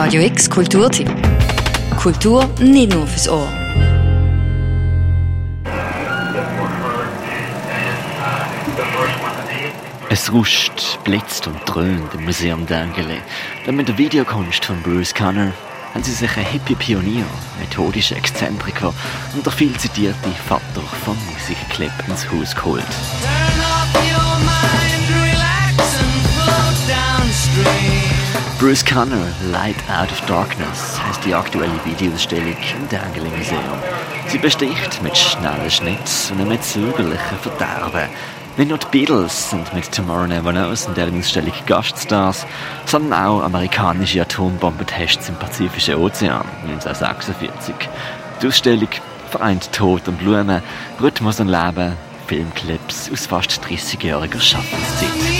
Radio X Kulturtipp. Kultur nicht nur fürs Ohr. Es ruscht, blitzt und dröhnt im Museum d'Angele. Denn mit der Videokunst von Bruce Conner haben sie sich einen Hippie-Pionier, methodischer Exzentriker und der viel zitierte Vater von Musikclip ins Haus geholt. Bruce Conner, Light Out of Darkness, heißt die aktuelle Videoausstellung im D'Angele Museum. Sie besticht mit schnellen Schnitts und einem zögerlichen Verderben. Nicht nur die Beatles sind mit Tomorrow Never Knows in deren Ausstellung Gaststars, sondern auch amerikanische Atombombentests im Pazifischen Ozean 1946. Die Ausstellung vereint Tod und Blumen, Rhythmus und Leben, Filmclips aus fast 30-jähriger Schaffenszeit.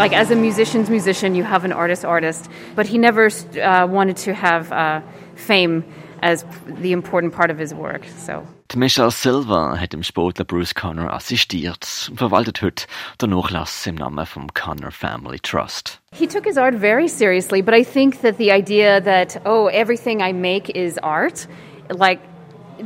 Like as a musician's musician, you have an artist artist, but he never uh, wanted to have uh, fame as the important part of his work. So. Michelle Silva hat dem Sportler Bruce Conner assistiert und verwaltet heute den Nachlass im Namen vom Conner Family Trust. He took his art very seriously, but I think that the idea that, oh, everything I make is art, like,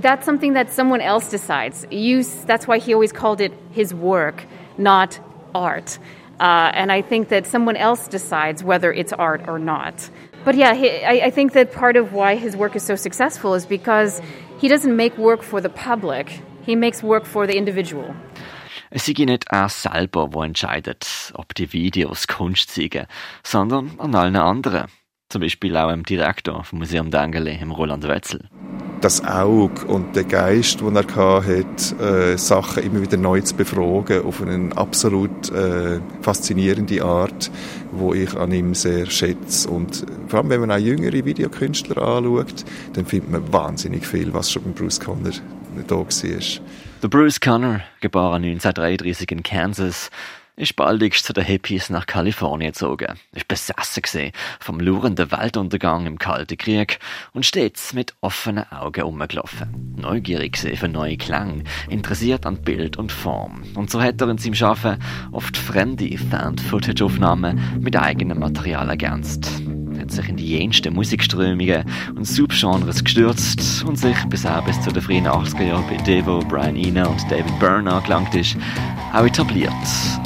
that's something that someone else decides. You, that's why he always called it his work, not art. Uh, and I think that someone else decides whether it's art or not. But yeah, he, I, I think that part of why his work is so successful is because he doesn't make work for the public, he makes work for the individual. Es sei nicht er selber, der entscheidet, ob die Videos Kunst sind, sondern an allen anderen. Zum Beispiel auch dem Direktor vom Museum d'Angele, im Roland Wetzel. Das Auge und der Geist, den er hatte, äh, Sachen immer wieder neu zu befragen, auf eine absolut äh, faszinierende Art, wo ich an ihm sehr schätze. Und vor allem, wenn man auch jüngere Videokünstler anschaut, dann findet man wahnsinnig viel, was schon beim Bruce Conner da war. Der Bruce Conner, geboren 1933 in Kansas, ist baldigst zu den Hippies nach Kalifornien gezogen, ist besessen gewesen vom lurenden Weltuntergang im Kalten Krieg und stets mit offenen Augen umgelaufen. Neugierig für neue Klang, interessiert an Bild und Form. Und so hat er in seinem Schaffen oft fremde Found-Footage-Aufnahmen mit eigenem Material ergänzt hat sich in die jensten Musikströmungen und Subgenres gestürzt und sich bis auch bis zu den frühen 80er Jahren bei Devo, Brian Eno und David Byrne angelangt ist, auch etabliert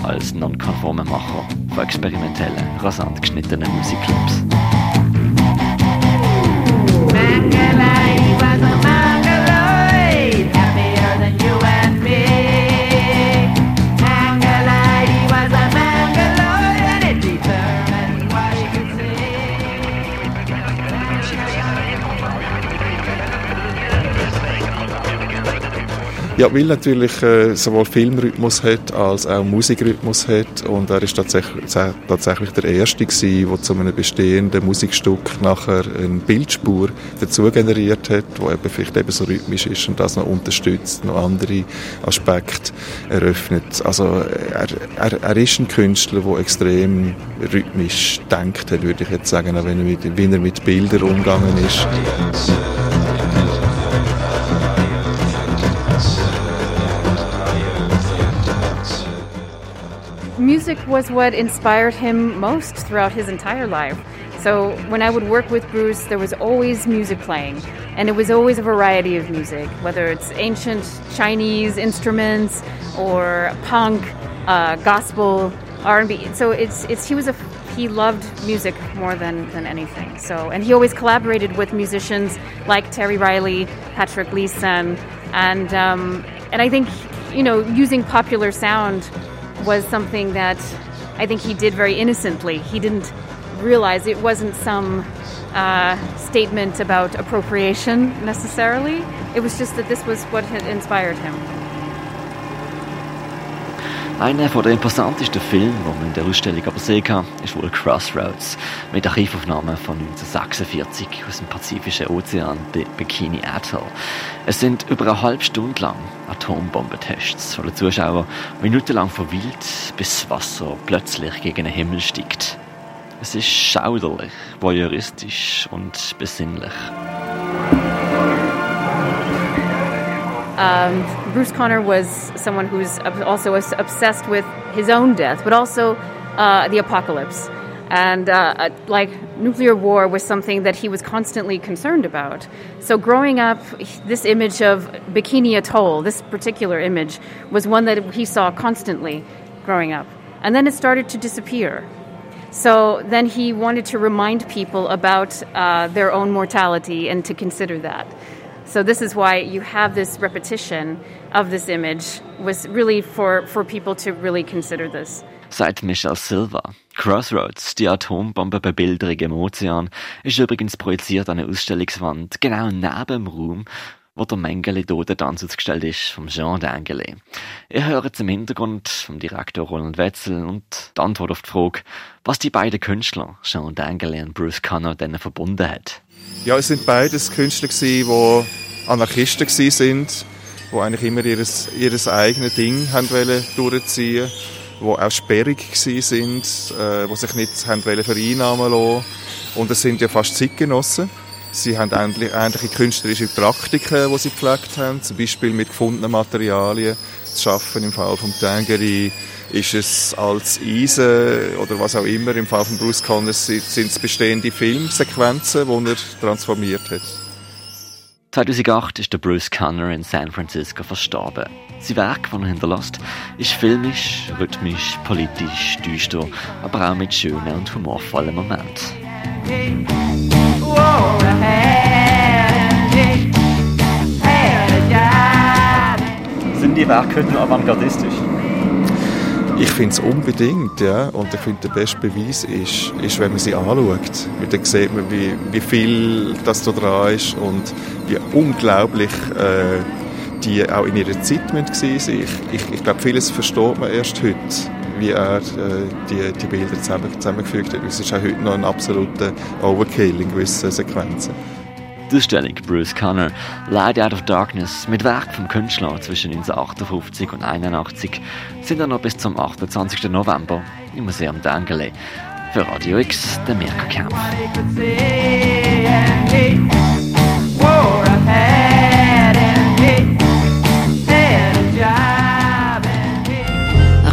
als nonkonformer Macher von experimentellen, rasant geschnittenen Musikclips. She Ja, weil natürlich äh, sowohl Filmrhythmus hat als auch Musikrhythmus hat und er ist tatsächlich, tatsächlich der erste gewesen, der zu einem bestehenden Musikstück nachher eine Bildspur dazu generiert hat, wo eben vielleicht eben so rhythmisch ist und das noch unterstützt, noch andere Aspekte eröffnet. Also er, er, er ist ein Künstler, der extrem rhythmisch denkt würde ich jetzt sagen, auch wenn er mit, wie er mit Bildern umgegangen ist. Music was what inspired him most throughout his entire life. So when I would work with Bruce, there was always music playing, and it was always a variety of music, whether it's ancient Chinese instruments or punk, uh, gospel, R&B. So it's it's he was a he loved music more than than anything. So and he always collaborated with musicians like Terry Riley, Patrick Leeson, and um, and I think you know using popular sound was something that I think he did very innocently. He didn't realize it wasn't some uh, statement about appropriation necessarily. It was just that this was what had inspired him. Einer der imposantesten Filme, die man in der Ausstellung aber sehen kann, ist wohl Crossroads mit Archivaufnahmen von 1946 aus dem Pazifischen Ozean, der Bikini Atoll. Es sind über eine halbe Stunde lang Atombombentests, wo der Zuschauer minutenlang verweilt, bis das Wasser plötzlich gegen den Himmel steigt. Es ist schauderlich, voyeuristisch und besinnlich. Um, Bruce Connor was someone who's also obsessed with his own death, but also uh, the apocalypse. And uh, uh, like nuclear war was something that he was constantly concerned about. So growing up, this image of Bikini Atoll, this particular image, was one that he saw constantly growing up. And then it started to disappear. So then he wanted to remind people about uh, their own mortality and to consider that. So this is why you have this repetition of this image was really for, for people to really consider this. Seit Michelle Silver. Crossroads, die Atombombenbebilderung im Ozean, ist übrigens projiziert an einer Ausstellungswand genau neben dem Raum, wo der Mengele Totentanz ausgestellt ist vom Jean Dengele. Ihr hört im Hintergrund vom Direktor Roland Wetzel und die Antwort auf die Frage, was die beiden Künstler, Jean Dengele und Bruce Connor, dann verbunden hat. Ja, es sind beides Künstler die Anarchisten sind, die eigentlich immer ihres, ihres eigene Ding haben durchziehen die auch sperrig gewesen sind, äh, die sich nicht vereinnahmen lassen Und es sind ja fast Zeitgenossen. Sie haben ähnliche künstlerische Praktiken, die sie gepflegt haben, zum Beispiel mit gefundenen Materialien zu schaffen. Im Fall von Tangery ist es als Eisen oder was auch immer. Im Fall von Bruce Connors sind es bestehende Filmsequenzen, die er transformiert hat. 2008 ist der Bruce Connor in San Francisco verstorben. Sein Werk, das er hinterlässt, ist filmisch, rhythmisch, politisch, düster, aber auch mit schönen und humorvollen Momenten. Sind die noch avantgardistisch? Ich finde es unbedingt, ja. Und ich finde, der beste Beweis ist, ist, wenn man sie anschaut. Weil dann sieht man, wie, wie viel das da dran ist und wie unglaublich äh, die auch in ihrer Zeit waren. Ich, ich, ich glaube, vieles versteht man erst heute, wie er äh, die, die Bilder zusammen, zusammengefügt hat. Es ist auch heute noch ein absoluter Overkill in gewissen Sequenzen. Die Ausstellung Bruce Connor, Light Out of Darkness, mit Werk vom Künstler zwischen 1958 und 1981, sind dann noch bis zum 28. November im Museum Dengele. Für Radio X, der Mirka Kempf.